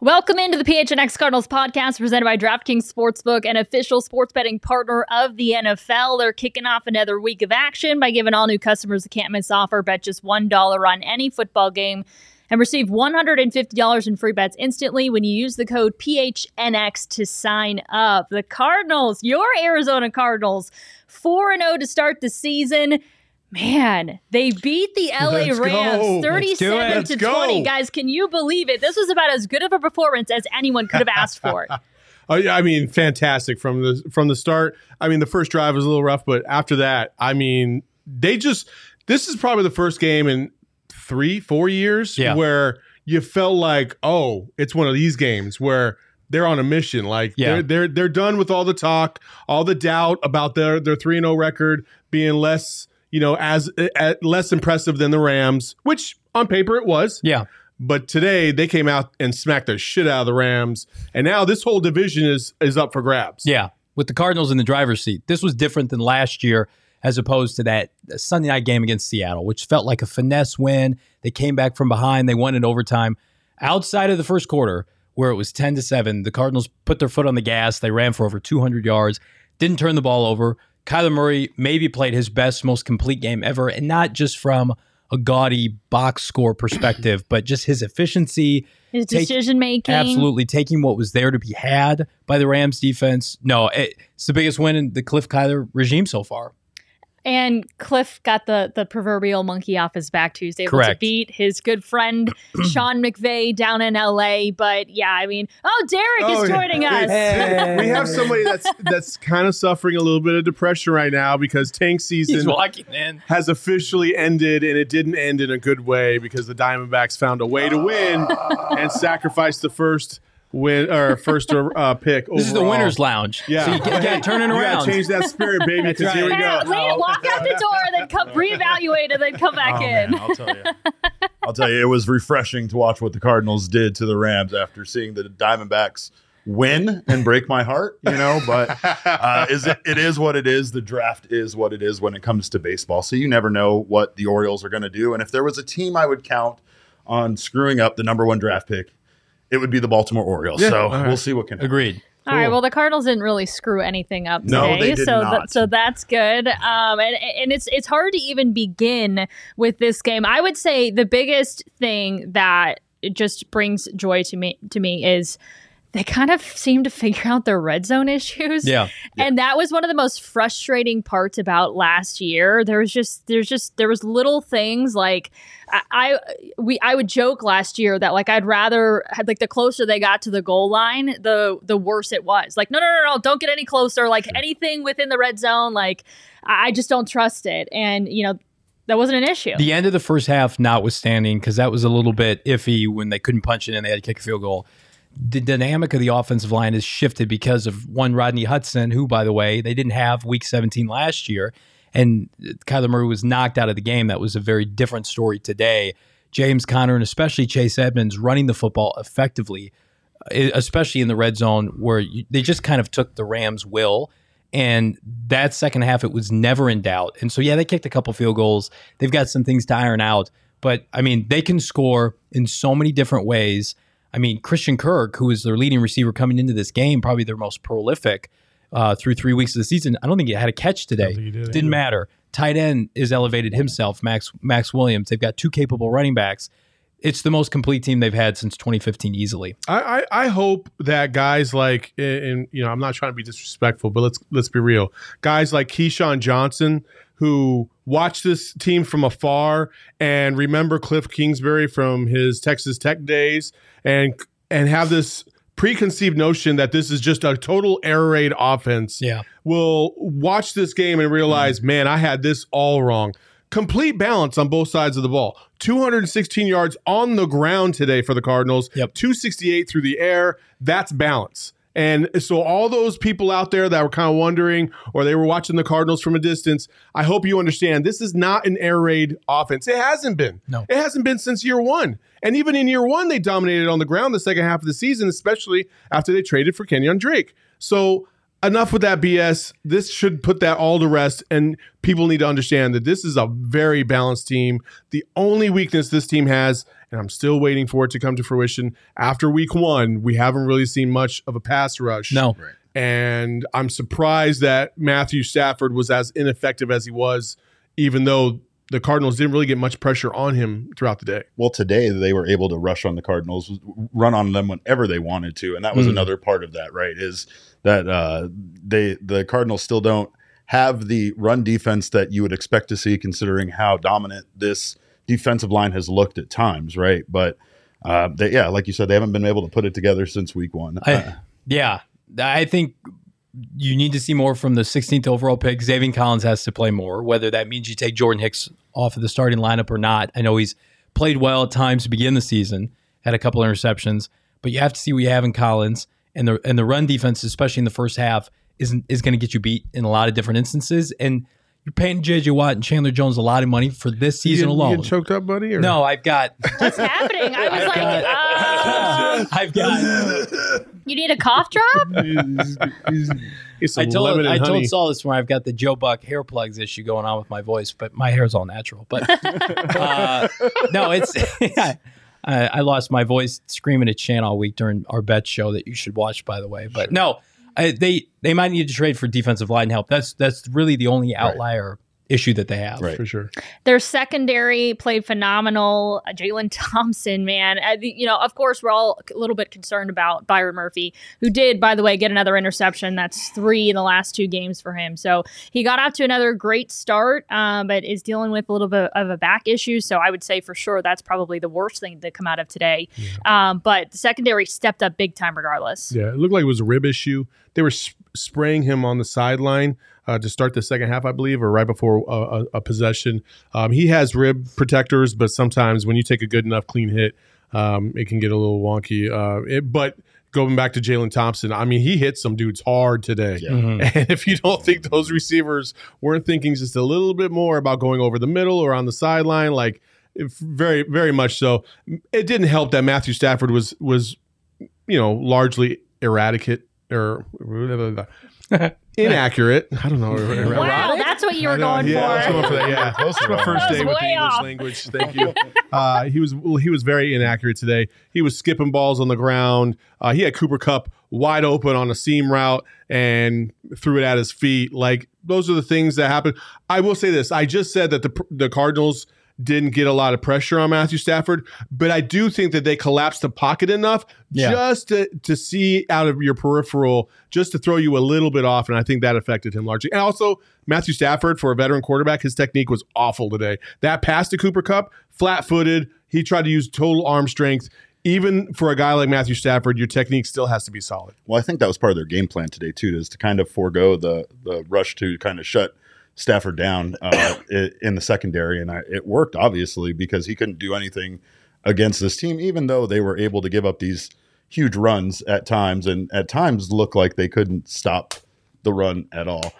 Welcome into the PHNX Cardinals podcast presented by DraftKings Sportsbook, an official sports betting partner of the NFL. They're kicking off another week of action by giving all new customers a can't miss offer. Bet just $1 on any football game and receive $150 in free bets instantly when you use the code PHNX to sign up. The Cardinals, your Arizona Cardinals, 4 0 to start the season. Man, they beat the LA Let's Rams go. 37 Let's to go. 20. Guys, can you believe it? This was about as good of a performance as anyone could have asked for. Oh, I mean, fantastic from the from the start. I mean, the first drive was a little rough, but after that, I mean, they just this is probably the first game in three, four years Yeah. where you felt like, oh, it's one of these games where they're on a mission. Like Yeah. they're they're they're done with all the talk, all the doubt about their their three and zero record being less, you know, as, uh, as less impressive than the Rams, which on paper it was. Yeah. But today they came out and smacked the shit out of the Rams, and now this whole division is is up for grabs. Yeah. With the Cardinals in the driver's seat. This was different than last year as opposed to that uh, Sunday night game against Seattle, which felt like a finesse win. They came back from behind, they won in overtime. Outside of the first quarter, where it was 10 to 7, the Cardinals put their foot on the gas. They ran for over 200 yards, didn't turn the ball over. Kyler Murray maybe played his best, most complete game ever, and not just from a gaudy box score perspective, but just his efficiency, His Take- decision making. absolutely taking what was there to be had by the Rams defense. No, it, it's the biggest win in the Cliff Kyler regime so far. And Cliff got the the proverbial monkey off his back Tuesday, able to beat his good friend Sean McVay down in LA. But yeah, I mean, oh, Derek Oh, is yeah. joining us. We have somebody that's that's kind of suffering a little bit of depression right now because tank season walking in. has officially ended, and it didn't end in a good way because the Diamondbacks found a way to win ah. and sacrificed the first win or first uh, pick. This is the winners' lounge. Yeah, so you got to turn it You around. change that spirit, baby. That's Because here we go. leave- walk out the door, then come reevaluate, and then come back Oh, in. man, I'll tell you. I'll tell you, it was refreshing to watch what the Cardinals did to the Rams after seeing the Diamondbacks win and break my heart. You know, but uh, is it, it is what it is. The draft is what it is when it comes to baseball. So you never know what the Orioles are going to do. And if there was a team I would count on screwing up the number one draft pick, it would be the Baltimore Orioles. Yeah, so all right. we'll see what can happen. Agreed. All right. Well, the Cardinals didn't really screw anything up No, today, they did so not. so that's good. Um, and and it's it's hard to even begin with this game. I would say the biggest thing that it just brings joy to me to me is they kind of seem to figure out their red zone issues. Yeah. And that was one of the most frustrating parts about last year. There was just there's just there was little things like I, I we I would joke last year that like I'd rather like the closer they got to the goal line, the the worse it was. Like no no no no, don't get any closer. Like anything within the red zone, like I I just don't trust it. And you know that wasn't an issue. The end of the first half, notwithstanding, because that was a little bit iffy when they couldn't punch it and they had to kick a field goal. The dynamic of the offensive line has shifted because of one Rodney Hudson, who, by the way, they didn't have week 17 last year, and Kyler Murray was knocked out of the game. That was a very different story today. James Conner and especially Chase Edmonds running the football effectively, especially in the red zone, where you, they just kind of took the Rams' will. And that second half, it was never in doubt. And so, yeah, they kicked a couple field goals. They've got some things to iron out. But I mean, they can score in so many different ways. I mean, Christian Kirk, who is their leading receiver coming into this game, probably their most prolific, uh, through three weeks of the season. I don't think he had a catch today. did Didn't either. matter. Tight end is elevated himself, Max Maxx Williams. They've got two capable running backs. It's the most complete team they've had since 2015, easily. I, I, I hope that guys like and you know I'm not trying to be disrespectful, but let's let's be real. Guys like Keyshawn Johnson who watch this team from afar and remember Cliff Kingsbury from his Texas Tech days and and have this preconceived notion that this is just a total air raid offense Yeah. will watch this game and realize, man, I had this all wrong. Complete balance on both sides of the ball. 216 yards on the ground today for the Cardinals. Yep. 268 through the air. That's balance. And so, all those people out there that were kind of wondering or they were watching the Cardinals from a distance, I hope you understand this is not an air raid offense. It hasn't been. No. It hasn't been since year one. And even in year one, they dominated on the ground the second half of the season, especially after they traded for Kenyon Drake. So, enough with that BS. This should put that all to rest. And people need to understand that this is a very balanced team. The only weakness this team has, and I'm still waiting for it to come to fruition, after week one, we haven't really seen much of a pass rush. No. And I'm surprised that Matthew Stafford was as ineffective as he was, even though the Cardinals didn't really get much pressure on him throughout the day. Well, today they were able to rush on the Cardinals, run on them whenever they wanted to, and that was Mm. another part of that. Right? Is that uh, they the Cardinals still don't have the run defense that you would expect to see, considering how dominant this defensive line has looked at times. Right? But uh, they, yeah, like you said, they haven't been able to put it together since week one. I, yeah, I think you need to see more from the 16th overall pick. Zaven Collins has to play more, whether that means you take Jordan Hicks off of the starting lineup or not. I know he's played well at times to begin the season, had a couple interceptions, but you have to see what you have in Collins and the and the run defense, especially in the first half, is is going to get you beat in a lot of different instances. And you're paying JJ Watt and Chandler Jones a lot of money for this season you, alone. You choked up, buddy? Or? no, I've got. What's happening? I was I've like, got- uh, I've got. you need a cough drop? He's- he's- he's I told lemon and I honey. told Saul this morning I've got the Joe Buck hair plugs issue going on with my voice, but my hair's all natural. But uh, no, it's I, I lost my voice screaming at Shan all week during our bet show that you should watch, by the way. But no, I, they they might need to trade for defensive line help. That's that's really the only outlier issue that they have. Right. for sure. Their secondary played phenomenal. Uh, Jalen Thompson, man, uh, you know, of course, we're all a little bit concerned about Byron Murphy, who did, by the way, get another interception. That's three in the last two games for him. So he got off to another great start, um, but is dealing with a little bit of a back issue. So I would say for sure that's probably the worst thing to come out of today. Um, but the secondary stepped up big time, regardless. Yeah, it looked like it was a rib issue. They were sp- spraying him on the sideline uh, to start the second half, I believe, or right before uh, a, a possession. Um, he has rib protectors, but sometimes when you take a good enough clean hit, um, it can get a little wonky. Uh, it, but going back to Jalen Thompson, I mean, he hit some dudes hard today. Mhm. And if you don't think those receivers weren't thinking just a little bit more about going over the middle or on the sideline, like if very, very much so, it didn't help that Matthew Stafford was was, you know, largely eradicate or inaccurate. I don't know. Wow, that's what you were going yeah, I was for. going for that. Yeah, Close my first day with the English off. language. Thank you. Uh, he was well, he was very inaccurate today. He was skipping balls on the ground. Uh, he had Cooper Kupp wide open on a seam route and threw it at his feet. Like those are the things that happen. I will say this: I just said that the the Cardinals didn't get a lot of pressure on Matthew Stafford, but I do think that they collapsed the pocket enough Yeah. just to, to see out of your peripheral, just to throw you a little bit off. And I think that affected him largely. And also, Matthew Stafford, for a veteran quarterback, his technique was awful today. That pass to Cooper Kupp, flat footed. He tried to use total arm strength. Even for a guy like Matthew Stafford, your technique still has to be solid. Well, I think that was part of their game plan today too, is to kind of forego the the rush to kind of shut Stafford down uh, in the secondary, and I, it worked obviously because he couldn't do anything against this team, even though they were able to give up these huge runs at times, and at times look like they couldn't stop the run at all.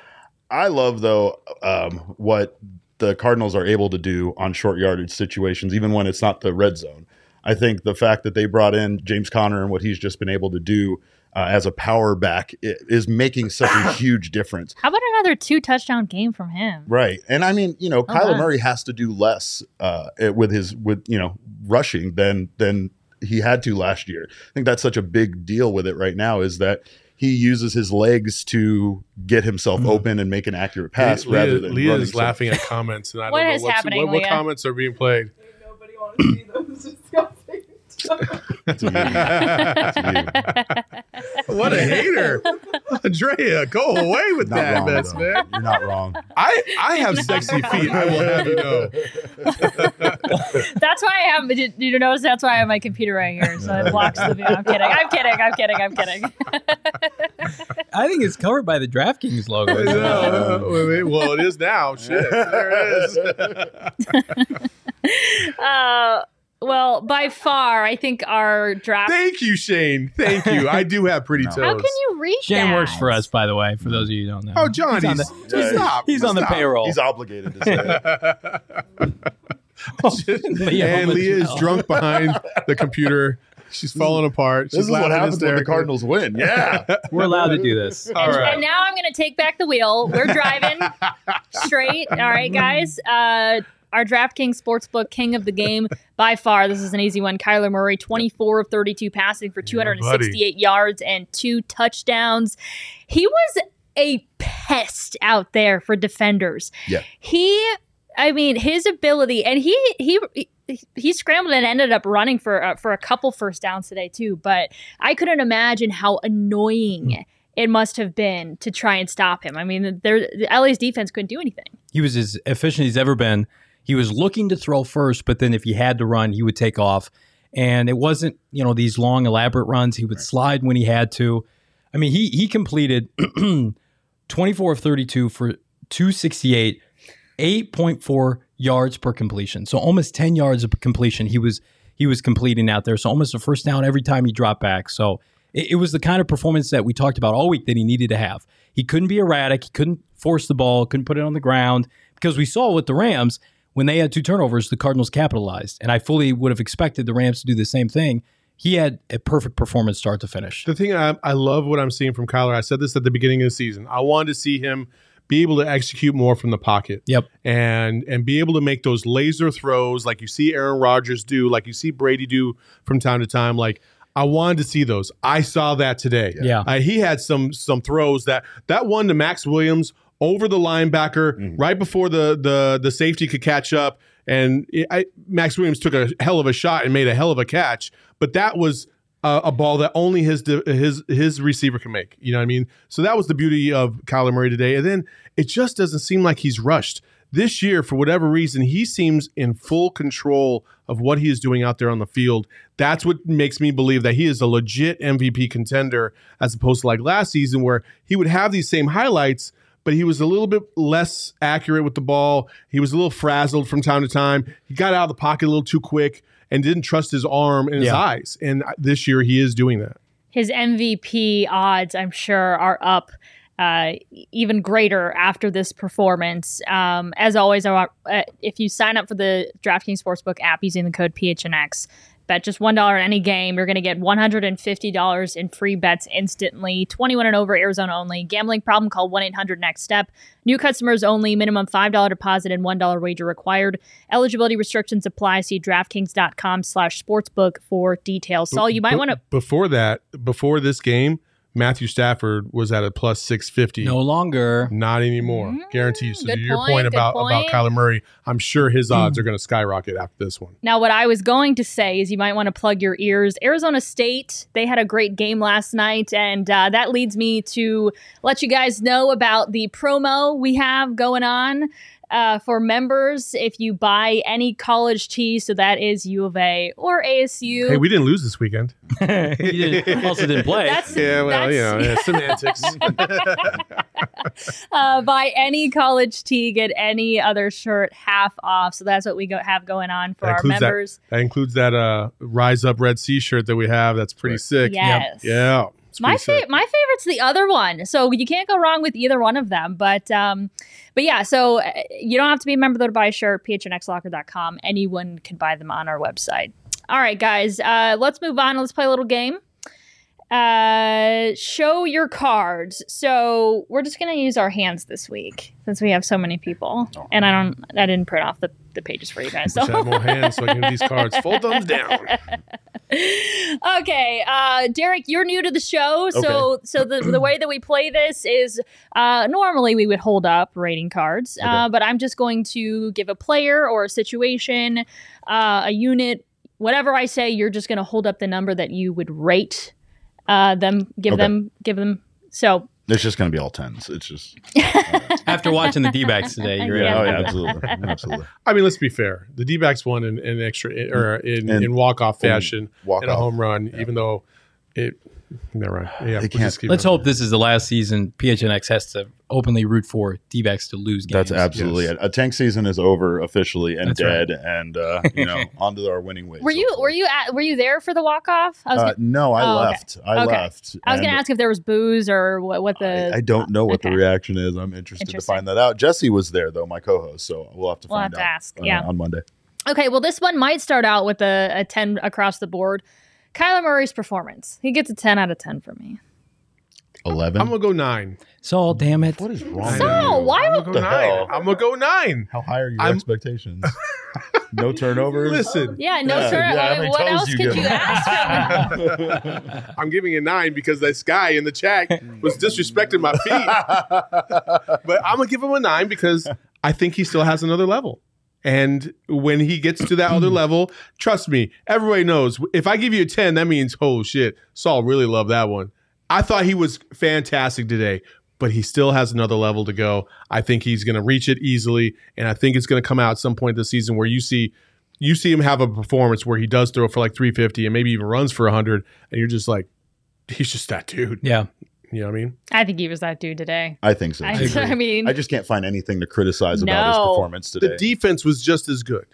I love though um, what the Cardinals are able to do on short yardage situations, even when it's not the red zone. I think the fact that they brought in James Conner and what he's just been able to do uh, as a power back is making such a huge difference. How about another two touchdown game from him? Right. And I mean, you know, Oh, Kyler wow. Murray has to do less uh, with his with you know rushing than than he had to last year. I think that's such a big deal with it right now is that he uses his legs to get himself Mm-hmm. open and make an accurate pass rather Leah, than Leah is so- laughing at comments, and I What don't know is what's- happening, what, what comments are being played. Nobody wants to see those disgusting. What a hater, Andrea! Go away with Not that mess, man. You're not wrong. I I have sexy feet. I will have you know. That's why I have. Did you notice? That's why I have my computer right here, so it blocks the view. I'm kidding. I'm kidding. I'm kidding. I'm kidding. I think it's covered by the DraftKings logo. isn't it? Wait, wait, well, it is now. Shit, there it is. Uh, well, by far, I think our draft. Thank you, Shane. Thank you. I do have pretty No. toes. How can you reach Shane that? works for us, by the way. For those of you who don't know. Oh, John, he's on he's, the, just stop. he's on the payroll. He's obligated to say it. Leah and Leah is drunk behind the computer. She's falling apart. This She's is what laughing happens when the. Cardinals win. Yeah. We're allowed to do this. All And, right. and now I'm going to take back the wheel. We're driving straight. All right, guys. Uh, our DraftKings Sportsbook king of the game by far. This is an easy one. Kyler Murray, 24 of 32 passing for 268 yards and two touchdowns. He was a pest out there for defenders. Yeah. He, I mean, his ability, and he he. he he scrambled and ended up running for uh, for a couple first downs today too. But I couldn't imagine how annoying it must have been to try and stop him. I mean, there, the LA's defense couldn't do anything. He was as efficient as he's ever been. He was looking to throw first, but then if he had to run, he would take off. And it wasn't, you know, these long, elaborate runs. He would slide when he had to. I mean, he he completed 24 of 32 for 268, 8.4 yards per completion. So almost 10 yards of completion he was he was completing out there. So almost a first down every time he dropped back. So it, it was the kind of performance that we talked about all week that he needed to have. He couldn't be erratic. He couldn't force the ball. Couldn't put it on the ground because we saw with the Rams when they had two turnovers, the Cardinals capitalized, and I fully would have expected the Rams to do the same thing. He had a perfect performance start to finish. The thing I, I love what I'm seeing from Kyler. I said this at the beginning of the season. I wanted to see him be able to execute more from the pocket. Yep. And and be able to make those laser throws like you see Aaron Rodgers do, like you see Brady do from time to time. Like I wanted to see those. I saw that today. Yeah. Uh, he had some some throws that that one to Maxx Williams over the linebacker mm-hmm. right before the the the safety could catch up, and it, I, Maxx Williams took a hell of a shot and made a hell of a catch. But that was a, a ball that only his his his receiver can make. You know what I mean? So that was the beauty of Kyler Murray today. And then it just doesn't seem like he's rushed. This year, for whatever reason, he seems in full control of what he is doing out there on the field. That's what makes me believe that he is a legit MVP contender as opposed to like last season where he would have these same highlights, but he was a little bit less accurate with the ball. He was a little frazzled from time to time. He got out of the pocket a little too quick and didn't trust his arm and his Yeah. eyes. And this year he is doing that. His MVP odds, I'm sure, are up uh, even greater after this performance. Um, as always, I want, uh, if you sign up for the DraftKings Sportsbook app using the code PHNX, bet just $1 on any game, you're going to get $150 in free bets instantly. 21 and over, Arizona only. Gambling problem, call 1 800 NEXT STEP. New customers only, minimum $5 deposit and $1 wager required. Eligibility restrictions apply. See DraftKings.com slash sportsbook for details. Saul, you might want to. Before that, before this game, Matthew Stafford was at a plus 650. No longer. Not anymore. Guarantee you. So good to your point, point, good about about point. Kyler Murray, I'm sure his odds are going to skyrocket after this one. Now, what I was going to say is you might want to plug your ears. Arizona State, they had a great game last night, and uh, that leads me to let you guys know about the promo we have going on. Uh, for members, if you buy any college cheese, so that is U of A or ASU, Hey, we didn't lose this weekend. he didn't, also didn't play. that's Yeah, well, you know, yeah, semantics. uh, buy any college tee, get any other shirt half off. So that's what we go, have going on for That our includes that- members. that includes that uh, Rise Up Red Sea shirt that we have. That's pretty sick. Yes. Yeah. My fa- my favorite's the other one. So you can't go wrong with either one of them. But um, but yeah, so uh, you don't have to be a member though to buy a shirt. phnxlocker.com. Anyone can buy them on our website. All right, guys. Uh, let's move on. Let's play a little game. Uh, show your cards. So we're just gonna use our hands this week since we have so many people, and I don't. I didn't print off the, the pages for you guys. So Wish I had more hands so I can these cards. Full thumbs down. okay, uh, Derek, you're new to the show, so so the the way that we play this is uh, normally we would hold up rating cards, uh, but I'm just going to give a player or a situation, uh, a unit, whatever I say. You're just going to hold up the number that you would rate uh, them, give Okay. them, give them. So It's just going to be all tens. It's just. After watching the D backs today, you're Yeah. Oh, yeah, absolutely. Absolutely. I mean, let's be fair. The D backs won in, in extra or in, And- in walk off fashion walk in a home run, even though it. Never mind. Yeah, we'll can't- just keep Let's it. hope this is the last season PHNX has to openly root for D backs to lose games. That's absolutely Yes. it. A tank season is over officially and That's right. dead, and uh, you know, onto our winning ways. were you were you at, were you there for the walk off? I was Uh, no, I Oh, okay. left. I Okay. left. I was going to ask if there was booze or what, what the. I, I don't know what okay. the reaction is. I'm interested to find that out. Jesse was there though, my co-host, so we'll have to We'll find have to out ask, uh, yeah. on Monday. Okay, well, this one might start out with a, a 10 across the board. Kyler Murray's performance. He gets a 10 out of 10 for me. Eleven. I'm gonna go nine. So damn it. what is wrong? I with So, why I'm would- gonna go the nine. hell? I'm gonna go nine. How high are your I'm- expectations? no turnovers. Listen, Yeah, no, Yeah, sir. yeah, how what many what toes else you could give you him? ask from? I'm giving a nine because this guy in the chat was disrespecting my feet. but I'm gonna give him a nine because I think he still has another level. And when he gets to that other level, trust me, everybody knows if I give you a 10, that means, oh shit, Saul really loved that one. I thought he was fantastic today, but he still has another level to go. I think he's going to reach it easily, and I think it's going to come out at some point this season where you see you see him have a performance where he does throw for like 350 and maybe even runs for 100, and you're just like, he's just that dude. Yeah. You know what I mean? I think he was that dude today. I think so. I. I mean, I just can't find anything to criticize about his performance today. The defense was just as good.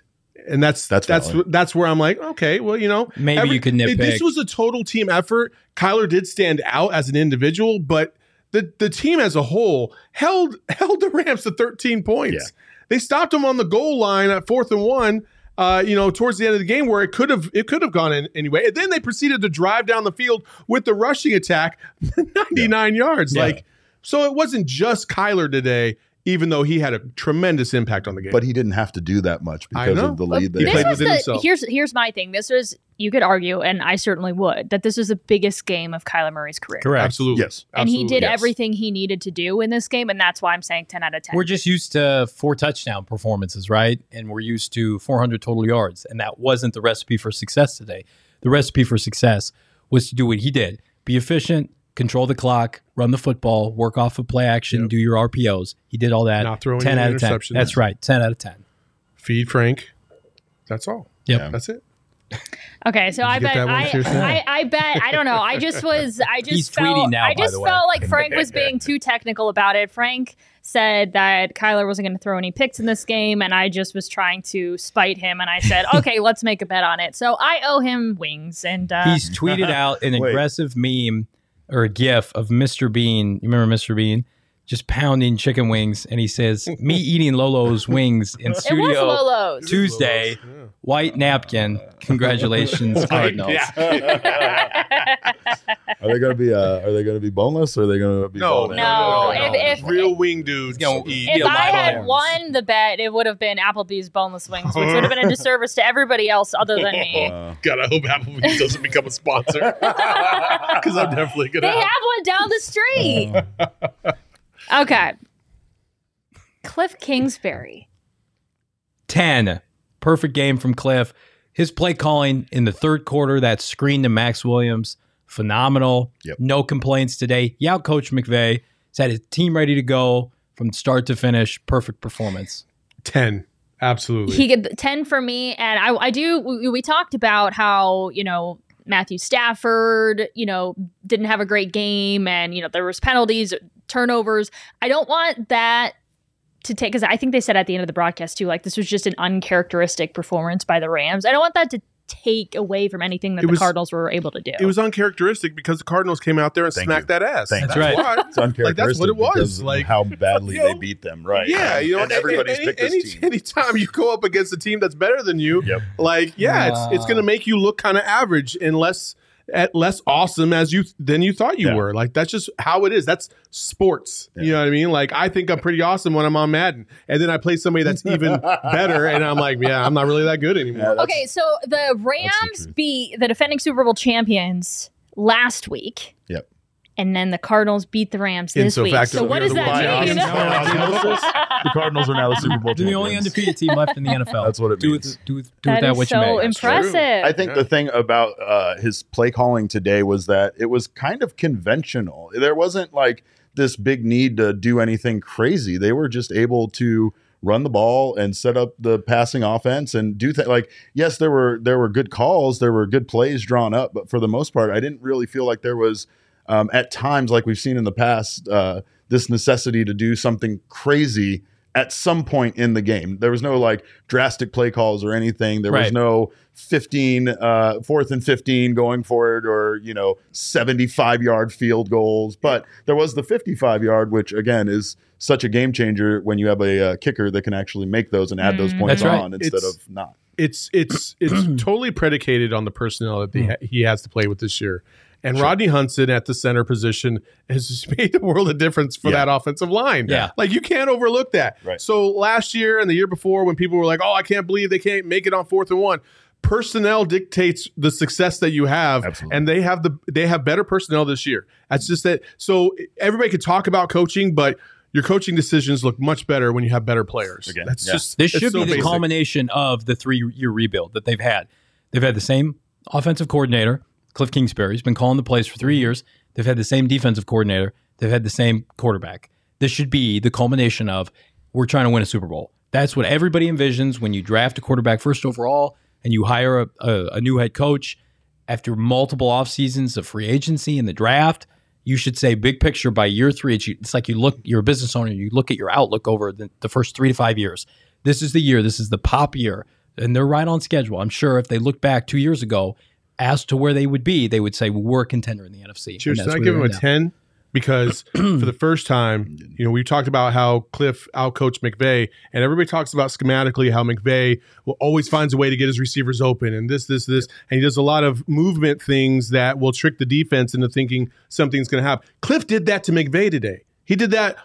And that's That's that's valid. that's where I'm like, okay, well, you know, Maybe you could This was a total team effort. Kyler did stand out as an individual, but the the team as a whole held held the Rams to 13 points. Yeah. They stopped them on the goal line at fourth and one. Uh, you know, towards the end of the game, where it could have it could have gone in anyway, and then they proceeded to drive down the field with the rushing attack, 99 yards. Yeah. Like, so it wasn't just Kyler today, even though he had a tremendous impact on the game. but he didn't have to do that much because of the lead that He he played was within the himself. here's here's my thing. This was you could argue, and I certainly would, that this was the biggest game of Kyler Murray's career. Correct. absolutely, Yes. And he did yes. everything he needed to do in this game, and that's why I'm saying 10 out of 10. We're just used to four touchdown performances, right? And we're used to 400 total yards. And that wasn't the recipe for success today. The recipe for success was to do what he did be efficient, control the clock, run the football, work off of play action, Yep. do your RPOs. He did all that. Not throwing 10 any out of 10. interceptions. That's right. 10 out of 10. feed Frank. That's all. Yep. Yeah. That's it. Okay, so I bet I, I I bet I don't know. I just was I just He's felt now, I just felt like Frank was being too technical about it. Frank said that Kyler wasn't going to throw any picks in this game, and I just was trying to spite him. And I said, okay, let's make a bet on it. So I owe him wings, and uh, He's tweeted out an aggressive meme or a gif of Mr. Bean. You remember Mr. Bean? Just pounding chicken wings. And he says, Me eating Lolo's wings in it was studio Lolo's. Tuesday. White napkin. Congratulations, Cardinals. Are they going to be? Uh, are they going to be boneless? or Are they going to be? No, bone-in? No, if- if- real wing dudes gonna eat. If I my had bones. won the bet, it would have been Applebee's boneless wings, which would have been a disservice to everybody else other than me. Uh, God, I hope Applebee's doesn't become a sponsor because I'm definitely gonna. They have one down the street. Okay. Cliff Kingsbury. 10. Perfect game from Cliff. His play calling in the third quarter, that screen to Maxx Williams, phenomenal. Yep. No complaints today. Yeah, Coach McVay. He's had his team ready to go from start to finish. Perfect performance. ten. Absolutely. He get 10 for me. And I, I do, we, we talked about how, you know, Matthew Stafford, you know, didn't have a great game and, you know, there was penalties, turnovers. I don't want that to take, because I think they said at the end of the broadcast too, like this was just an uncharacteristic performance by the Rams. I don't want that to take away from anything that It the Cardinals were able to do. it was uncharacteristic because the Cardinals came out there and Thank smacked you. that ass. Thank That's right. why. it's uncharacteristic. Like, that's what it was. Like, how badly you know, they beat them, right? Yeah, you know, and everybody's any, picked this team. anytime you go up against a team that's better than you, Yep. like yeah, it's it's going to make you look kind of average unless at less awesome as you than you thought you Yeah. were. Like that's just how it is. That's sports. You know what I mean? Like I think I'm pretty awesome when I'm on Madden, and then I play somebody that's even better, and I'm like, yeah, I'm not really that good anymore. Yeah, Okay, so the Rams truth. beat the defending Super Bowl champions last week. Yep. And then the Cardinals beat the Rams In this so week. facto, So what does that Lions. mean? osmosis, the Cardinals are now the Super Bowl They're the only undefeated team left in the NFL. That's what it do means. With, do with, do That with that is what you so may. impressive. I think Yeah. the thing about uh, his play calling today was that it was kind of conventional. There wasn't like this big need to do anything crazy. They were just able to run the ball and set up the passing offense and do that. Like, yes, there were there were good calls, there were good plays drawn up, but for the most part, I didn't really feel like there was um, at times like we've seen in the past uh, this necessity to do something crazy at some point in the game. There was no like drastic play calls or anything. There was no 15 uh, fourth and 15 going for it or you know 75 yard field goals but there was the 55 yard which again is such a game changer when you have a uh, kicker that can actually make those and add those Mm. points That's right. on instead It's- of not it's it's it's totally predicated on the personnel that they ha- he has to play with this year. And Rodney Hudson at the center position has just made a world of difference for Yeah. that offensive line. Yeah. Like you can't overlook that. Right. So last year and the year before, when people were like, "Oh, I can't believe they can't make it on fourth and one," personnel dictates the success that you have, Absolutely. and they have the they have better personnel this year. That's just that. So everybody could talk about coaching, but your coaching decisions look much better when you have better players. Again, That's yeah. just This should so be the basic. culmination of the three year rebuild that they've had. They've had the same offensive coordinator, Cliff Kingsbury. He's been calling the plays for three mm-hmm. years. They've had the same defensive coordinator. They've had the same quarterback. This should be the culmination of we're trying to win a Super Bowl. That's what everybody envisions when you draft a quarterback first overall and you hire a, a, a new head coach after multiple off seasons of free agency and the draft. You should say big picture by year three. It's, it's like you look, you're a business owner, you look at your outlook over the, the first three to five years. This is the year, this is the pop year, and they're right on schedule. I'm sure if they look back two years ago as to where they would be, they would say we're a contender in the NFC. Cheers. And Can I that's give him a 10? Because for the first time, you know, we talked about how Cliff outcoached McVay, and everybody talks about schematically how McVay will always finds a way to get his receivers open and this, this, this. And he does a lot of movement things that will trick the defense into thinking something's going to happen. Cliff did that to McVay today. He did that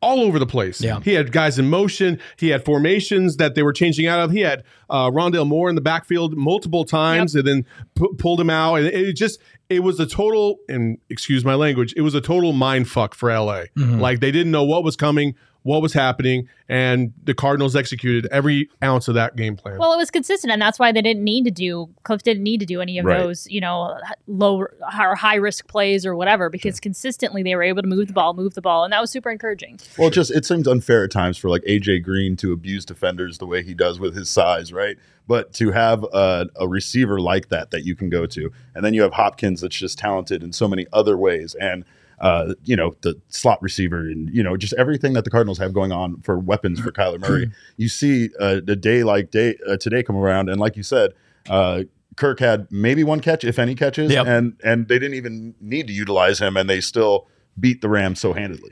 all over the place. Yeah. He had guys in motion. He had formations that they were changing out of. He had uh, Rondale Moore in the backfield multiple times and then pu- pulled him out. And it just, it was a total, and excuse my language, it was a total mind fuck for LA. Mm-hmm. Like they didn't know what was coming, what was happening, and the Cardinals executed every ounce of that game plan. Well, it was consistent, and that's why they didn't need to do. Cliff didn't need to do any of Right. those, you know, low or high risk plays or whatever, because consistently they were able to move the ball, move the ball, and that was super encouraging. Well, it just it seems unfair at times for like AJ Green to abuse defenders the way he does with his size, right? But to have a, a receiver like that that you can go to, and then you have Hopkins that's just talented in so many other ways, and uh, you know the slot receiver, and you know just everything that the Cardinals have going on for weapons for Kyler Murray. you see uh, the day like day uh, today come around, and like you said. Uh, Kirk had maybe one catch, if any catches, Yep. and and they didn't even need to utilize him, and they still beat the Rams so handedly.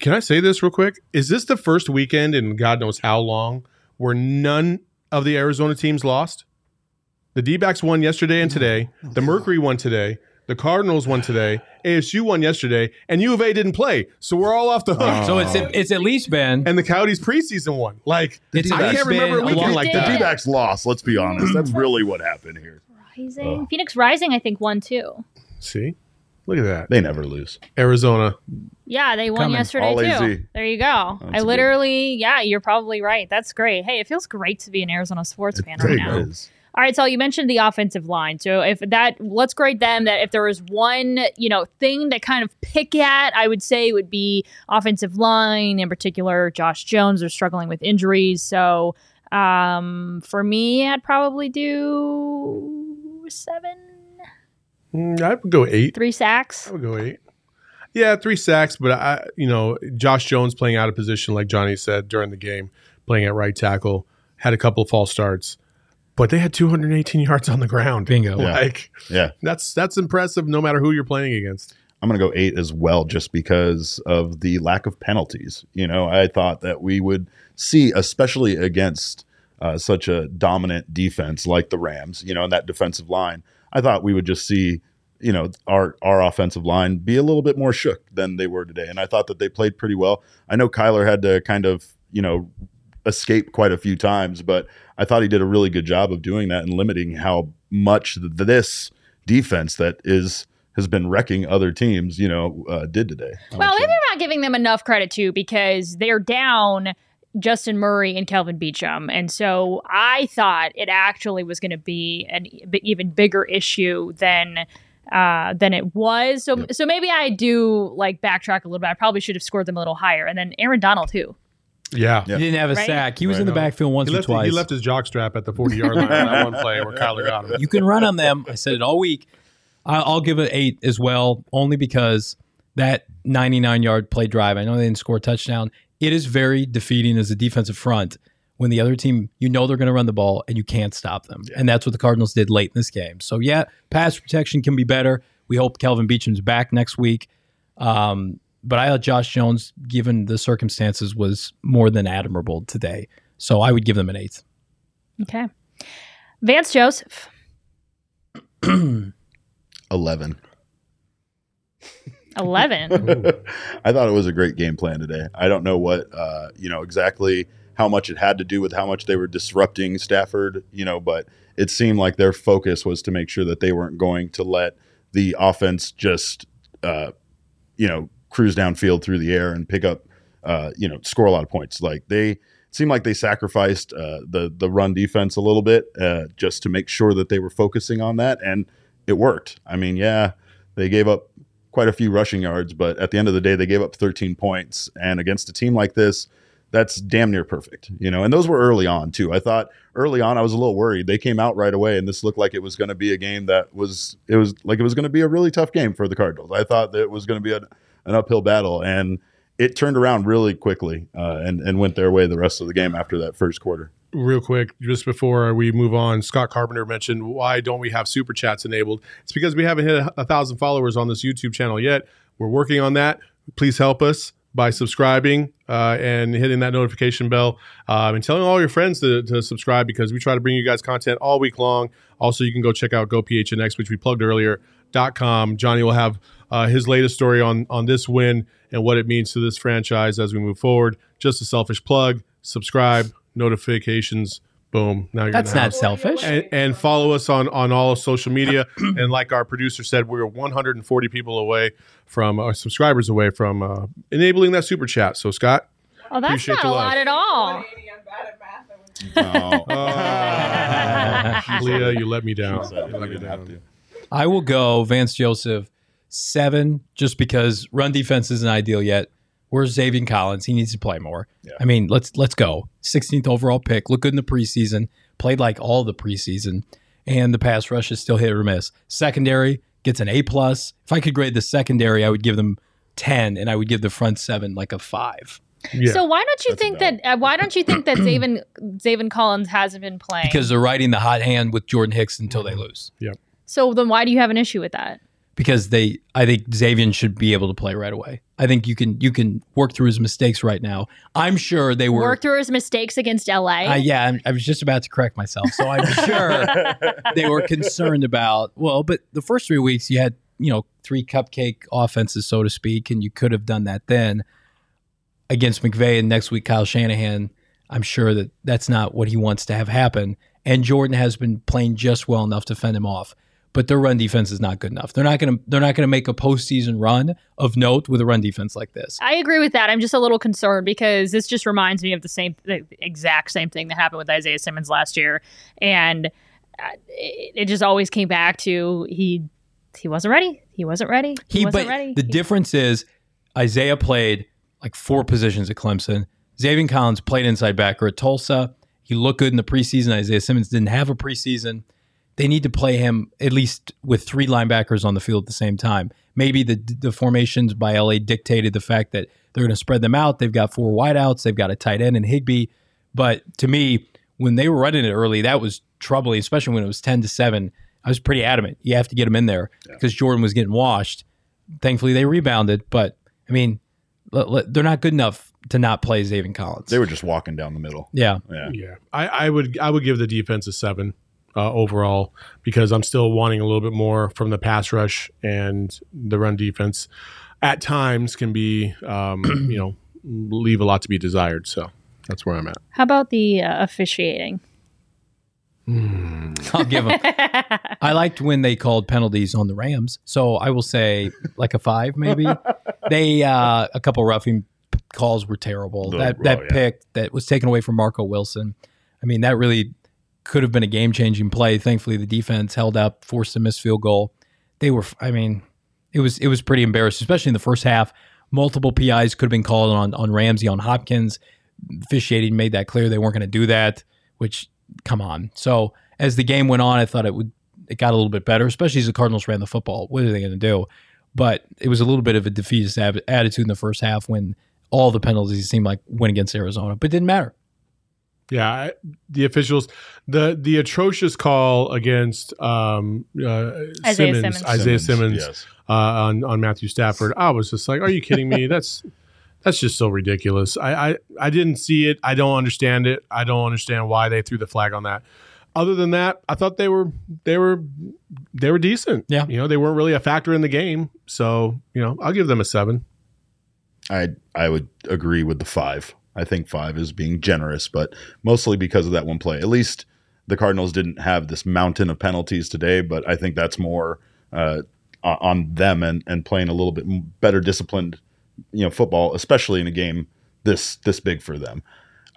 Can I say this real quick? Is this the first weekend in God knows how long where none of the Arizona teams lost? The D backs won yesterday and today. The Mercury won today. The Cardinals won today. ASU won yesterday. And U of A didn't play. So we're all off the hook. So it's oh. it's at least been and the Coyotes preseason won. Like, It's I can't remember a been a weekend long- like The that. D-backs lost. Let's be honest. That's mm-hmm. really what happened here. Rising, Phoenix Rising, I think won too. See? Look at that. They never lose. Arizona. Yeah, they won Coming. yesterday All too. AZ. There you go. That's I a good- literally, yeah, you're probably right. That's great. Hey, it feels great to be an Arizona sports fan right now. is. All right, so you mentioned the offensive line. So if that, let's grade them. That if there was one, you know, thing to kind of pick at, I would say it would be offensive line. In particular, Josh Jones are struggling with injuries. So um, for me, I'd probably do seven, Mm, I would go eight. three sacks. I would go eight. Yeah, three sacks, but I, you know, Josh Jones playing out of position, like Johnny said during the game, playing at right tackle, had a couple of false starts, but they had 218 yards on the ground. Bingo. Yeah. Like Yeah. that's that's impressive, no matter who you're playing against. I'm going to go eight as well, just because of the lack of penalties. You know, I thought that we would see, especially against uh, such a dominant defense like the Rams, you know, and that defensive line, I thought we would just see you know our our offensive line be a little bit more shook than they were today. And I thought that they played pretty well. I know Kyler had to kind of you know escape quite a few times, but I thought he did a really good job of doing that and limiting how much th- this defense that is has been wrecking other teams, you know, uh, did today. Well, maybe I'm not giving them enough credit too because they're down Justin Murray and Kelvin Beachum. And so I thought it actually was going to be an even bigger issue than uh, than it was. So Yep. so maybe I do like backtrack a little bit. I probably should have scored them a little higher. And then Aaron Donald too. Yeah. Yeah. He didn't have a Right? sack. He was Right. in the backfield once He or left, twice. he left his jock strap at the 40 yard line on that one play where Kyler got him. you can run on them. I said it all week. I- I'll give it eight as well, only because that 99 yard play drive. I know they didn't score a touchdown. It is very defeating as a defensive front when the other team, you know, they're going to run the ball and you can't stop them. And that's what the Cardinals did late in this game. So yeah, pass protection can be better. We hope Kelvin Beachum's back next week. Um, but I thought Josh Jones, given the circumstances, was more than admirable today. So I would give them an eight. Okay. Vance Joseph. 11. 11. I thought it was a great game plan today. I don't know what, uh, you know, exactly how much it had to do with how much they were disrupting Stafford, you know, but it seemed like their focus was to make sure that they weren't going to let the offense just, uh, you know, cruise downfield through the air and pick up, uh, you know, score a lot of points. Like they seemed like they sacrificed uh, the the run defense a little bit uh, just to make sure that they were focusing on that, and it worked. I mean, yeah, they gave up quite a few rushing yards, but at the end of the day, they gave up 13 points. And against a team like this, that's damn near perfect, you know. And those were early on too. I thought early on I was a little worried. They came out right away, and this looked like it was going to be a game that was it was like it was going to be a really tough game for the Cardinals. I thought that it was going to be a, an uphill battle, and it turned around really quickly uh, and and went their way the rest of the game after that first quarter. real quick, just before we move on, Scott Carpenter mentioned why don't we have super chats enabled? It's because we haven't hit a, a thousand followers on this YouTube channel yet. We're working on that. Please help us by subscribing uh, and hitting that notification bell um, and telling all your friends to, to subscribe because we try to bring you guys content all week long. Also, you can go check out GoPHNX, which we plugged earlier. Dot com. Johnny will have uh, his latest story on on this win and what it means to this franchise as we move forward. Just a selfish plug. Subscribe, notifications. Boom. Now you're That's not selfish. And, and follow us on on all of social media. and like our producer said, we're 140 people away from our subscribers away from uh, enabling that super chat. So Scott, Oh, that's Appreciate not the a love. lot at all. 180, I'm bad at math. Oh. Leah, you let me down. You let me down. I will go Vance Joseph seven, just because run defense isn't ideal yet. Where's Zaven Collins? He needs to play more. Yeah. I mean, let's let's go. 16th overall pick, look good in the preseason, played like all the preseason, and the pass rush is still hit or miss. Secondary gets an A plus. If I could grade the secondary, I would give them 10, and I would give the front seven like a five Yeah. So why don't you think valid. that? Uh, why don't you think that Zaven Zaven Collins hasn't been playing? because they're riding the hot hand with Jordan Hicks until they lose. so then why do you have an issue with that? Because they I think Zaven should be able to play right away. I think you can you can work through his mistakes right now. I'm sure they were Work through his mistakes against LA. uh, yeah, I'm, I was just about to correct myself. So I'm sure they were concerned about well, but the first 3 weeks you had, you know, three cupcake offenses so to speak and you could have done that then against McVay and next week Kyle Shanahan. I'm sure that that's not what he wants to have happen. And Jordan has been playing just well enough to fend him off. But their run defense is not good enough. They're not gonna they're not gonna make a postseason run of note with a run defense like this. I agree with that. I'm just a little concerned because this just reminds me of the same, the exact same thing that happened with Isaiah Simmons last year, and uh, it, it just always came back to he he wasn't ready. He wasn't ready. He, He, wasn't but ready. the He- difference is Isaiah played like four positions at Clemson. Zaven Collins played inside backer at Tulsa. He looked good in the preseason. Isaiah Simmons didn't have a preseason. They need to play him at least with three linebackers on the field at the same time. Maybe the the formations by LA dictated the fact that they're going to spread them out. They've got four wideouts. They've got a tight end and Higbee. But to me, when they were running it early, that was troubling, especially when it was ten to seven. I was pretty adamant. You have to get him in there because Jordan was getting washed. Thankfully, they rebounded. But I mean, l- l- they're not good enough to not play Zaven Collins. They were just walking down the middle. yeah. Yeah. Yeah, I, I would I would give the defense a seven. Uh, overall because I'm still wanting a little bit more from the pass rush and the run defense. At times, can be um, you know leave a lot to be desired. So that's where I'm at. How about the uh, officiating? I'll give them. I liked when they called penalties on the Rams, so I will say like a five, maybe. they uh, a couple roughing calls were terrible. The- that oh, that yeah. pick that was taken away from Marco Wilson. I mean, that really could have been a game changing play. Thankfully, the defense held up, forced a missed field goal. They were, I mean, it was it was pretty embarrassing, especially in the first half. Multiple PIs could have been called on on Ramsey on Hopkins. Officiating made that clear they weren't going to do that. Which, come on. So as the game went on, I thought it would it got a little bit better, especially as the Cardinals ran the football. What are they going to do? But it was a little bit of a defeatist attitude in the first half when all the penalties seemed like went against Arizona, but it didn't matter. Yeah, the officials, the the atrocious call against um, uh, Isaiah Simmons, Simmons. Isaiah Simmons, Yes. uh, on on Matthew Stafford. I was just like, "Are you kidding me? That's that's just so ridiculous." I, I I didn't see it. I don't understand it. I don't understand why they threw the flag on that. Other than that, I thought they were they were they were decent. Yeah. you know, they weren't really a factor in the game. So you know, I'll give them a seven. I I would agree with the five. I think five is being generous, but mostly because of that one play. At least the Cardinals didn't have this mountain of penalties today, but I think that's more uh, on them and, and playing a little bit better disciplined, you know, football, especially in a game this this big for them.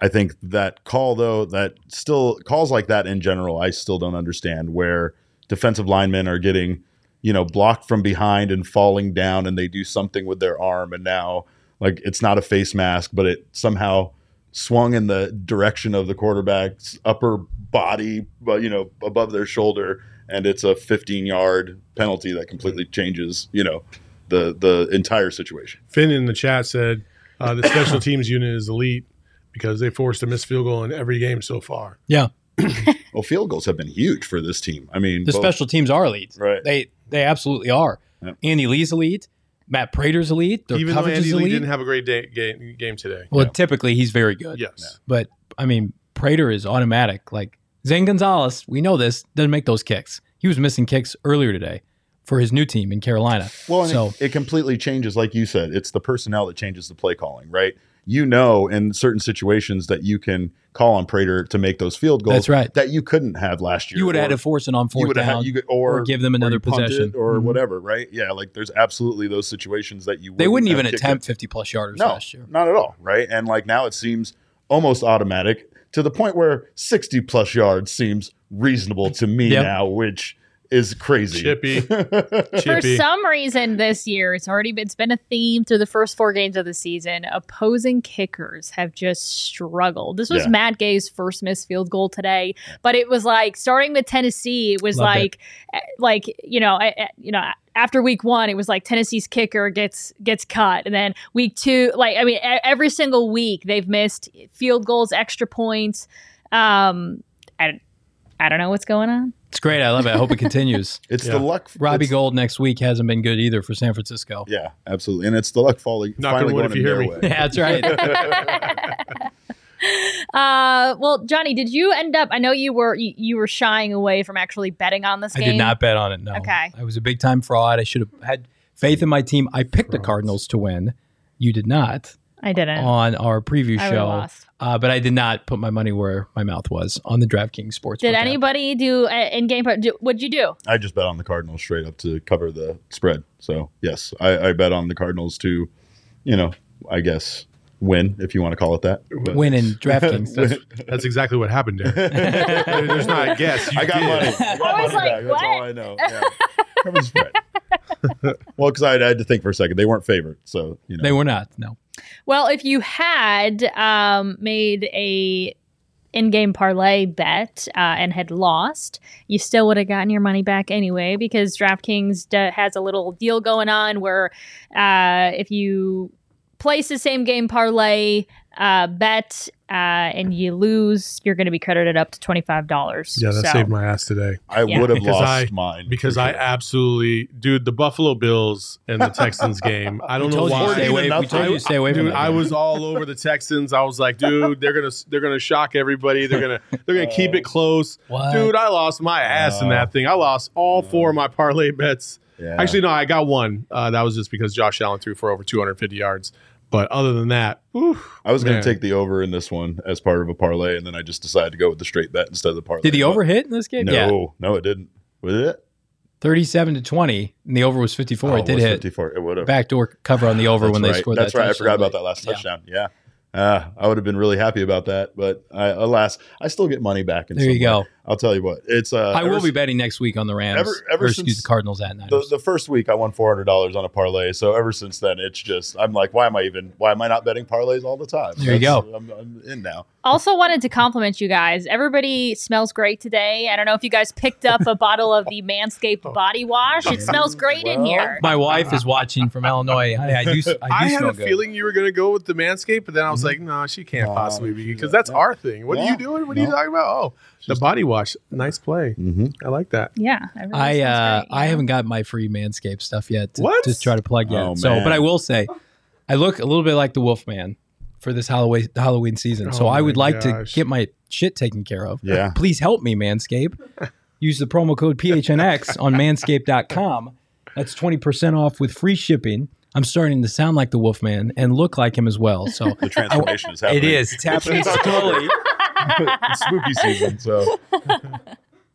I think that call though, that still calls like that in general, I still don't understand where defensive linemen are getting, you know, blocked from behind and falling down and they do something with their arm and now like it's not a face mask, but it somehow swung in the direction of the quarterback's upper body, but you know, above their shoulder, and it's a 15 yard penalty that completely changes, you know, the the entire situation. Finn in the chat said uh, the special teams unit is elite because they forced a missed field goal in every game so far. Yeah, Well, field goals have been huge for this team. I mean, the both- special teams are elite. Right. They they absolutely are. Yep. Andy Lee's elite. Matt Prater's elite. Their Even though coverage Andy is Lee elite. didn't have a great day, game, game today. well, typically he's very good. Yes. But I mean, Prater is automatic. Like Zane Gonzalez, we know this doesn't make those kicks. He was missing kicks earlier today for his new team in Carolina. Well, and so it, it completely changes, like you said. It's the personnel that changes the play calling, right? You know, in certain situations that you can call on Prater to make those field goals. That's right. That you couldn't have last year. you would have had to force it on you fourth would have down. had, you could, or, or give them another it possession. or Mhm. whatever, right? Yeah, like there's absolutely those situations that you they wouldn't even attempt 50 plus yarders no, last year. not at all, right? And like now it seems almost automatic to the point where 60 plus yards seems reasonable to me Yep. now, which is crazy. Chippy. For some reason this year, it's already been, it's been a theme through the first four games of the season. Opposing kickers have just struggled. This was Yeah. Matt Gay's first missed field goal today, but it was like starting with Tennessee. It was Loved like, eh, like you know, I- I- you know. After week one, it was like Tennessee's kicker gets gets cut, and then week two, like I mean, e- every single week they've missed field goals, extra points. Um, I, I don't know what's going on. It's great. I love it. I hope it continues. It's Yeah. the luck. Robbie it's- Gould next week hasn't been good either for San Francisco. Yeah, absolutely. And it's the luck falling. Knock on finally going if you hear me. way. Yeah, that's right. Uh, well, Johnny, did you end up? I know you were you, you were shying away from actually betting on this Game. I did not bet on it. No. Okay. I was a big time fraud. I should have had faith in my team. I picked the Cardinals to win. You did not I didn't. on our preview I show. lost. Uh, but I did not put my money where my mouth was on the DraftKings Sports. Did anybody do uh, in game? Do, what'd you do? I just bet on the Cardinals straight up to cover the spread. So yes, I, I bet on the Cardinals to, you know, I guess win if you want to call it that. But- win in DraftKings? That's, that's exactly what happened there. There's not a guess. You I got did. money. I got I was money like, back. That's all? I know. Yeah. Cover spread. well, because I, I had to think for a second. They weren't favored, so you know. they were not. No. Well, if you had um, made a in-game parlay bet uh, and had lost, you still would have gotten your money back anyway because DraftKings d- has a little deal going on where uh, if you place the same game parlay uh, bet uh, and you lose, you're going to be credited up to twenty five dollars. Yeah, that so, saved my ass today. I Yeah. would have Because lost I- mine Because for I sure. absolutely, dude, the Buffalo Bills and the Texans game. I don't know told you to why. stay away. We told you stay away from Dude, that I was all over the Texans. I was like, dude, they're gonna they're gonna shock everybody. They're gonna they're gonna keep it close. What? Dude, I lost my ass in that thing. I lost all four of my parlay bets. Yeah. Actually, no, I got one. Uh, that was just because Josh Allen threw for over 250 yards. But other than that, oof, I was going to take the over in this one as part of a parlay, and then I just decided to go with the straight bet instead of the parlay. Did the But over hit in this game? No, Yeah, no, it didn't. Was it? thirty-seven to twenty, and the over was fifty-four. Oh, it did was hit 54. It would have. backdoor cover on the over That's when they right. scored. That's that right. I forgot about that last Yeah. touchdown. Yeah. Uh, I would have been really happy about that, but I, alas, I still get money back. In There you way. go. I'll tell you what. It's uh, I ever will be betting next week on the Rams. Ever- ever or since the Cardinals at The, the first week I won four hundred dollars on a parlay. So ever since then, it's just I'm like, why am I even? Why am I not betting parlays all the time? There you go. I'm, I'm in now. Also, wanted to compliment you guys. Everybody smells great today. I don't know if you guys picked up a bottle of the Manscaped body wash. It smells great in here. My wife is watching from Illinois. Honey, I do. I do I had a good. feeling you were going to go with the Manscaped, but then I was like, no, she can't No, possibly be because not. that's our thing. What are you doing? What are you talking about? Oh, the body wash. Nice play. Mm-hmm. I like that. Yeah, I uh, great, I know? haven't got my free Manscaped stuff yet. To, What? To try to plug yet. Oh, so, but I will say, I look a little bit like the Wolfman for this Halloween Halloween season. so Oh I would like gosh. to get my shit taken care of. Yeah. Please help me, Manscaped. Use the promo code PHNX on manscaped.com. That's 20% off with free shipping. I'm starting to sound like the Wolfman and look like him as well. So The transformation is happening. it is. It's happening slowly. It's spooky season, so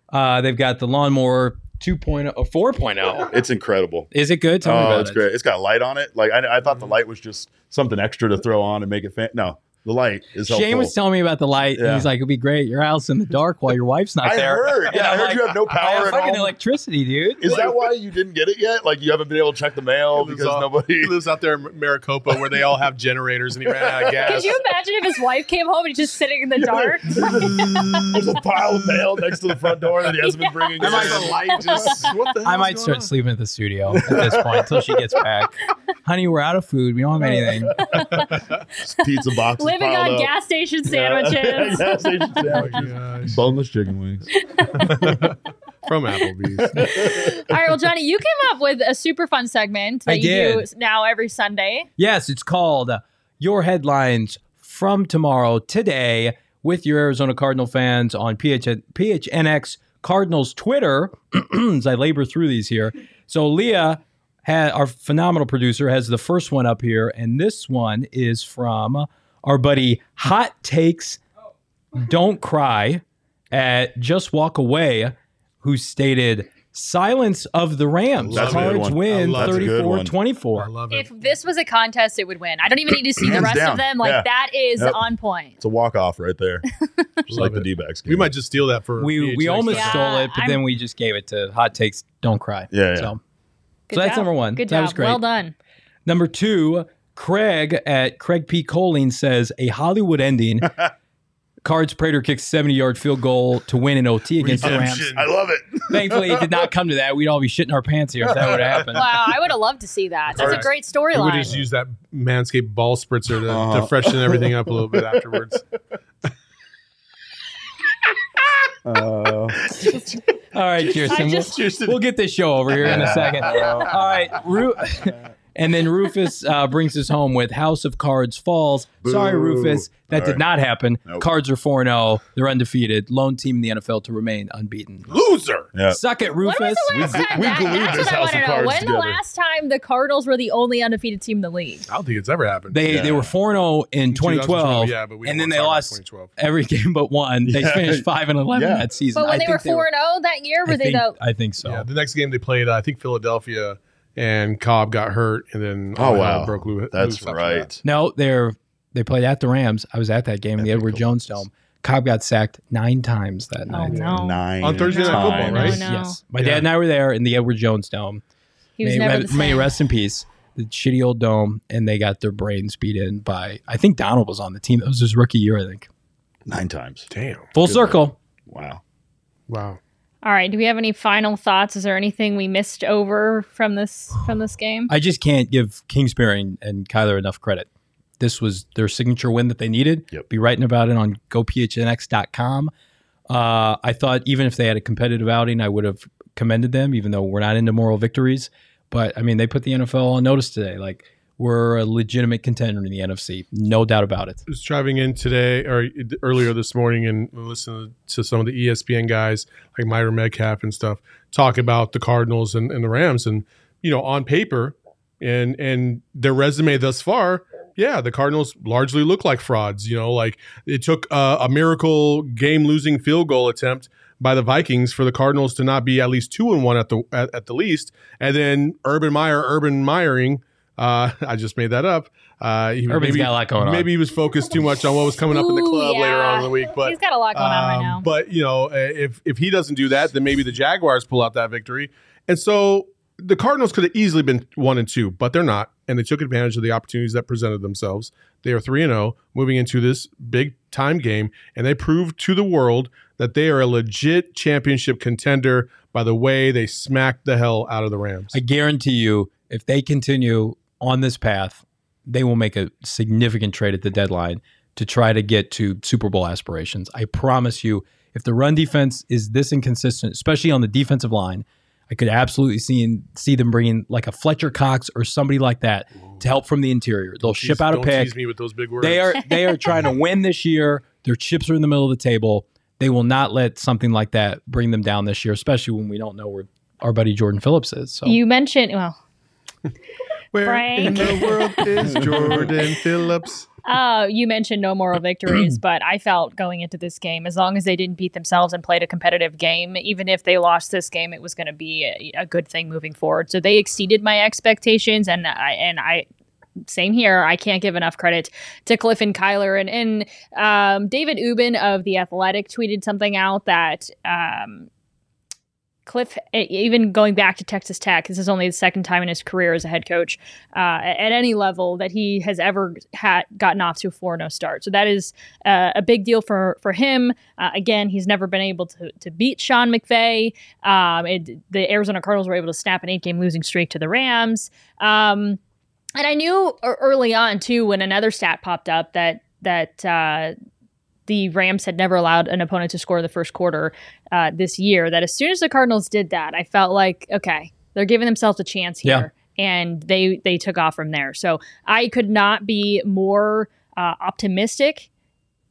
Uh, they've got the lawnmower 2.0 or 4.0. it's incredible. Is it good? Tell me Oh, about it's it. great. It's got light on it. Like I, I thought the light was just something extra to throw on and make it fan. No, the light is helpful. Shane was telling me about the light, and he's like, "It'd be great. Your house in the dark while your wife's not there. I there." heard. And Yeah, I I'm heard you have no I power have at fucking home. electricity, dude. Is that why you didn't get it yet? Like you haven't been able to check the mail because off- nobody. He lives out there in Maricopa where they all have generators and he ran out of gas. Could you imagine if his wife came home and he's just sitting in the dark? There's a pile of mail next to the front door that he hasn't been bringing. I might, the light just, what the I might start on? sleeping at the studio at this point until she gets back. Honey, we're out of food. We don't have anything. pizza boxes Living piled on up. gas station Yeah. sandwiches. gas station Oh sandwiches. gosh. Boneless chicken wings. From Applebee's. All right, well, Johnny, you came up with a super fun segment that I you did. do now every Sunday. Yes, it's called Your Headlines from Tomorrow Today with your Arizona Cardinal fans on PH- PHNX Cardinals Twitter as I labor through these here. So Leah, ha- our phenomenal producer, has the first one up here, and this one is from our buddy Hot Takes Don't Cry at Just Walk Away, who stated, Silence of the Rams. That's a good Cards one. win I love it. That's a good 34 one. 24. I love it. If this was a contest, it would win. I don't even need to see the rest down. of them. Like Yeah. that is Yep. on point. It's a walk off right there. Just like Love the. D backs. we might just steal that for we we almost Yeah, stole it, but I'm- then we just gave it to Hot Takes. Don't cry. Yeah, yeah. So, Good so that's number one. Good that job. was great. Well done. Number two, Craig at Craig P. Colleen says a Hollywood ending. Cards Prater kicks 70 yard field goal to win in OT against the Rams. I love it. Thankfully, it did not come to that. We'd all be shitting our pants here if that would have happened. Wow, I would have loved to see that. That's a great great We would just use that Manscaped ball spritzer to, Uh-huh. to freshen everything up a little bit afterwards. Uh, All right, Kirsten. Just- we'll, we'll get this show over here in a second. All right, Ru- and then Rufus uh, brings us home with House of Cards falls. Sorry, Rufus, that All did right. not happen. Nope. Cards are 4 0. They're undefeated. Lone team in the NFL to remain unbeaten. Loser. yeah. Suck it, when was Rufus. the last We- time? we that, glued that's this what I house want to of know. cards When the last time the Cardinals were the only undefeated team in the league? I don't think it's ever happened. They they Yeah. were four zero in 2012. yeah, but we and then they lost every game but one. They Yeah. finished five and eleven Yeah. that season. But when I they were think four and zero that year, were I they think, the? I think so. Yeah, the next game they played, I think Philadelphia and Kolb got hurt, and then Oh all wow, broke loose. that's loose right. that. No, they're they played at the Rams. I was at that game, in the Epic Edward Jones Dome. Kolb got sacked nine times that Oh night. no, Nine On Thursday Night Football, right? No, no. Yes, my Yeah. dad and I were there in the Edward Jones Dome. he was may, never re- the may same. rest in peace. The shitty old dome, and they got their brains beat in by. I think Donald was on the team. That was his rookie year, I think. Nine times. Damn. Full Good circle. Wow. Wow. All right. Do we have any final thoughts? Is there anything we missed over from this from this game? I just can't give Kingsbury and, and Kyler enough credit. this was their signature win that they needed. Yep. Be writing about it on gophnx.com. Uh, I thought even if they had a competitive outing, I would have commended them, even though we're not into moral victories. But I mean, they put the NFL on notice today. Like we're a legitimate contender in the NFC, no doubt about it. I was driving in today or earlier this morning and listening to some of the ESPN guys like Myra Metcalf and stuff talk about the Cardinals and, and the Rams. And you know on paper and and their resume thus far yeah the Cardinals largely look like frauds. You know like it took uh, a miracle game losing field goal attempt by the Vikings for the Cardinals to not be at least two and one at the at, at the least. And then Urban Meyer Urban Meyering uh, I just made that up. Uh, he, Urban's maybe, got a lot going on. Maybe he was focused too much on what was coming up in the Ooh, club later on in the week. But He's got a lot going on right um, now. But you know, uh, if if he doesn't do that, then maybe the Jaguars pull out that victory. And so the Cardinals could have easily been one and two, but they're not, and they took advantage of the opportunities that presented themselves. They are three and zero moving into this big time game, and they proved to the world that they are a legit championship contender by the way they smacked the hell out of the Rams. I guarantee you, if they continue on this path, they will make a significant trade at the deadline to try to get to Super Bowl aspirations. I promise you, if the run defense is this inconsistent, especially on the defensive line, I could absolutely see see them bringing like a Fletcher Cox or somebody like that to help from the interior. They'll ship Tease- out a don't pick. tease me with those big words. They are they are trying to win this year. Their chips are in the middle of the table. They will not let something like that bring them down this year, especially when we don't know where our buddy Jordan Phillips is. So you mentioned well, Where Frank. in the world is Jordan Phillips? Uh, you mentioned no moral victories, but I felt going into this game, as long as they didn't beat themselves and played a competitive game, even if they lost this game, it was going to be a, a good thing moving forward. So they exceeded my expectations, and I and I. Same here. I can't give enough credit to Cliff and Kyler and and um, David Ubin of the Athletic tweeted something out that um, Cliff, even going back to Texas Tech, this is only the second time in his career as a head coach uh, at any level that he has ever had gotten off to a 4 0 start. So that is uh, a big deal for for him. Uh, again, he's never been able to, to beat Sean McVay. Um, it, the Arizona Cardinals were able to snap an eight game losing streak to the Rams. Um, and I knew early on, too, when another stat popped up that, that, uh, the Rams had never allowed an opponent to score the first quarter uh, this year. That as soon as the Cardinals did that, I felt like okay, they're giving themselves a chance here, and they they took off from there. So I could not be more uh, optimistic.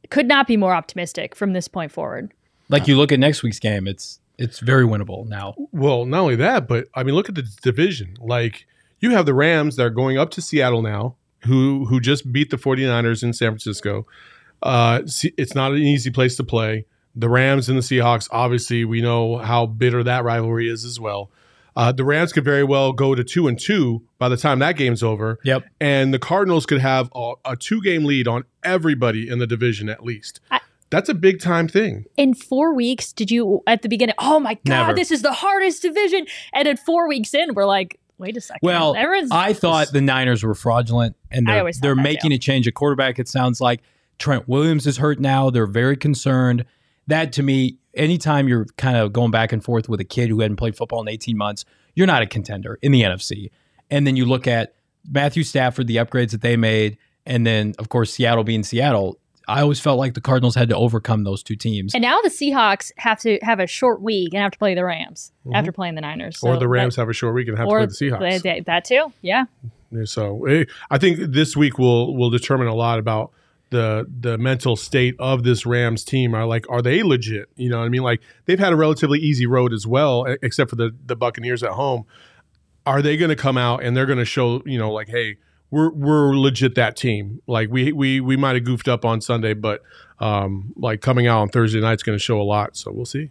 Could not be more optimistic from this point forward. like you look at next week's game, it's it's very winnable now. Well, not only that, but I mean, look at the division. Like you have the Rams that are going up to Seattle now, who who just beat the 49ers in San Francisco. Uh, it's not an easy place to play. The Rams and the Seahawks, obviously, we know how bitter that rivalry is as well. Uh, the Rams could very well go to two and two by the time that game's over. Yep. And the Cardinals could have a, a two game lead on everybody in the division at least. I- That's a big time thing. In four weeks, did you at the beginning? Oh my god, Never. this is the hardest division. And at four weeks in, we're like, wait a second. Well, Everyone's- I thought the Niners were fraudulent, and they're, they're making too. a change at quarterback. It sounds like Trent Williams is hurt now. They're very concerned. That to me, anytime you're kind of going back and forth with a kid who hadn't played football in 18 months, you're not a contender in the NFC. And then you look at Matthew Stafford, the upgrades that they made, and then of course Seattle being Seattle. I always felt like the Cardinals had to overcome those two teams. and now the Seahawks have to have a short week and have to play the Rams after playing the Niners. or the Rams that- have a short week and have or to play the Seahawks. they- they- that too. Yeah. Yeah, So eh, I think this week will will determine a lot about the the mental state of this Rams team. Are like, are they legit? You know, what I mean, like they've had a relatively easy road as well, except for the the Buccaneers at home. Are they going to come out and they're going to show, you know, like, hey, we're we're legit that team. Like we we we might have goofed up on Sunday, but um, like coming out on Thursday night's going to show a lot. So we'll see.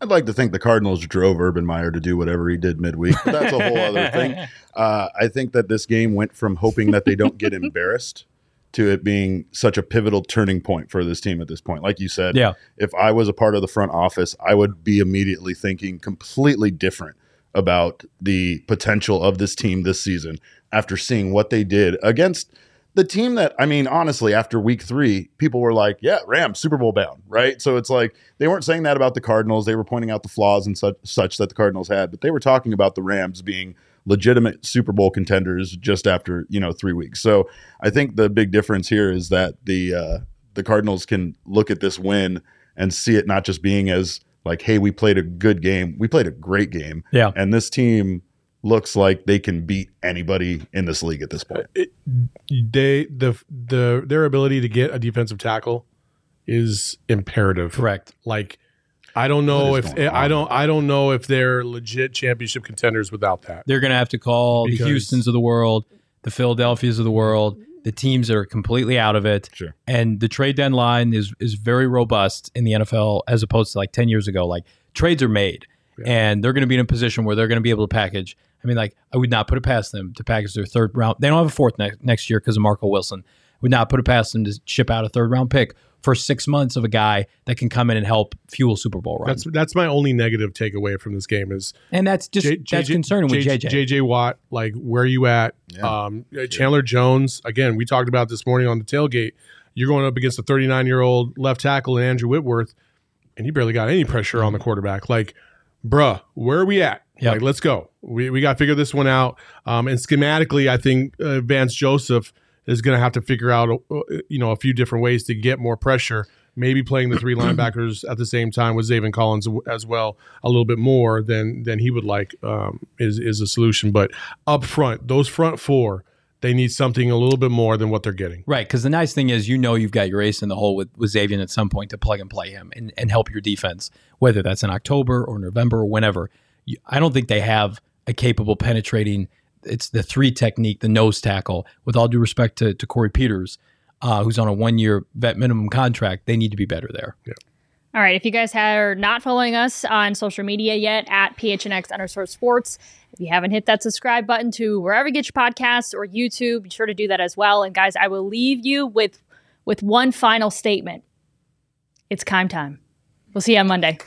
I'd like to think the Cardinals drove Urban Meyer to do whatever he did midweek, but that's a whole other thing. Uh, I think that this game went from hoping that they don't get embarrassed to it being such a pivotal turning point for this team at this point. Like you said, Yeah. if I was a part of the front office, I would be immediately thinking completely different about the potential of this team this season after seeing what they did against the team that I mean, honestly, after week three, people were like, "Yeah, Rams Super Bowl bound," right? So it's like they weren't saying that about the Cardinals. They were pointing out the flaws and such, such that the Cardinals had, but they were talking about the Rams being legitimate Super Bowl contenders just after you know three weeks. So I think the big difference here is that the uh, the Cardinals can look at this win and see it not just being as like, hey, we played a good game, we played a great game, Yeah. and this team looks like they can beat anybody in this league at this point. They the the their ability to get a defensive tackle is imperative. Correct. Like I don't know if I don't I don't know if they're legit championship contenders without that. They're going to have to call Because- the Houstons of the world, the Philadelphias of the world, the teams that are completely out of it. Sure. And the trade deadline is is very robust in the NFL as opposed to like 10 years ago. Like trades are made and they're going to be in a position where they're going to be able to package. I mean, like I would not put it past them to package their third round. They don't have a fourth ne- next year because of Marco Wilson. Would not put it past them to ship out a third round pick for six months of a guy that can come in and help fuel Super Bowl runs. That's that's my only negative takeaway from this game is and that's just J- that's JJ concerning with JJ. JJ Watt, like where are you at? Yeah. Um, Chandler Jones, again, we talked about this morning on the tailgate. You're going up against a 39 year old left tackle in Andrew Whitworth, and he barely got any pressure on the quarterback. Like, bruh, where are we at? Yep. Like, let's go. We, we got to figure this one out. Um, and schematically, I think uh, Vance Joseph is going to have to figure out, uh, you know, a few different ways to get more pressure. Maybe playing the three linebackers at the same time with Zaven Collins as well, a little bit more than than he would like um, is is a solution. But up front, those front four, they need something a little bit more than what they're getting. Right, because the nice thing is, you know, you've got your ace in the hole with, with Xavier at some point to plug and play him and, and help your defense, whether that's in October or November or whenever. You, I don't think they have a capable penetrating. It's the three technique, the nose tackle. With all due respect to, to Corey Peters, uh, who's on a one year vet minimum contract, they need to be better there. All right. If you guys are not following us on social media yet at PHNX underscore sports, if you haven't hit that subscribe button to wherever you get your podcasts or YouTube, be sure to do that as well. And guys, I will leave you with with one final statement. It's Kime time. We'll see you on Monday.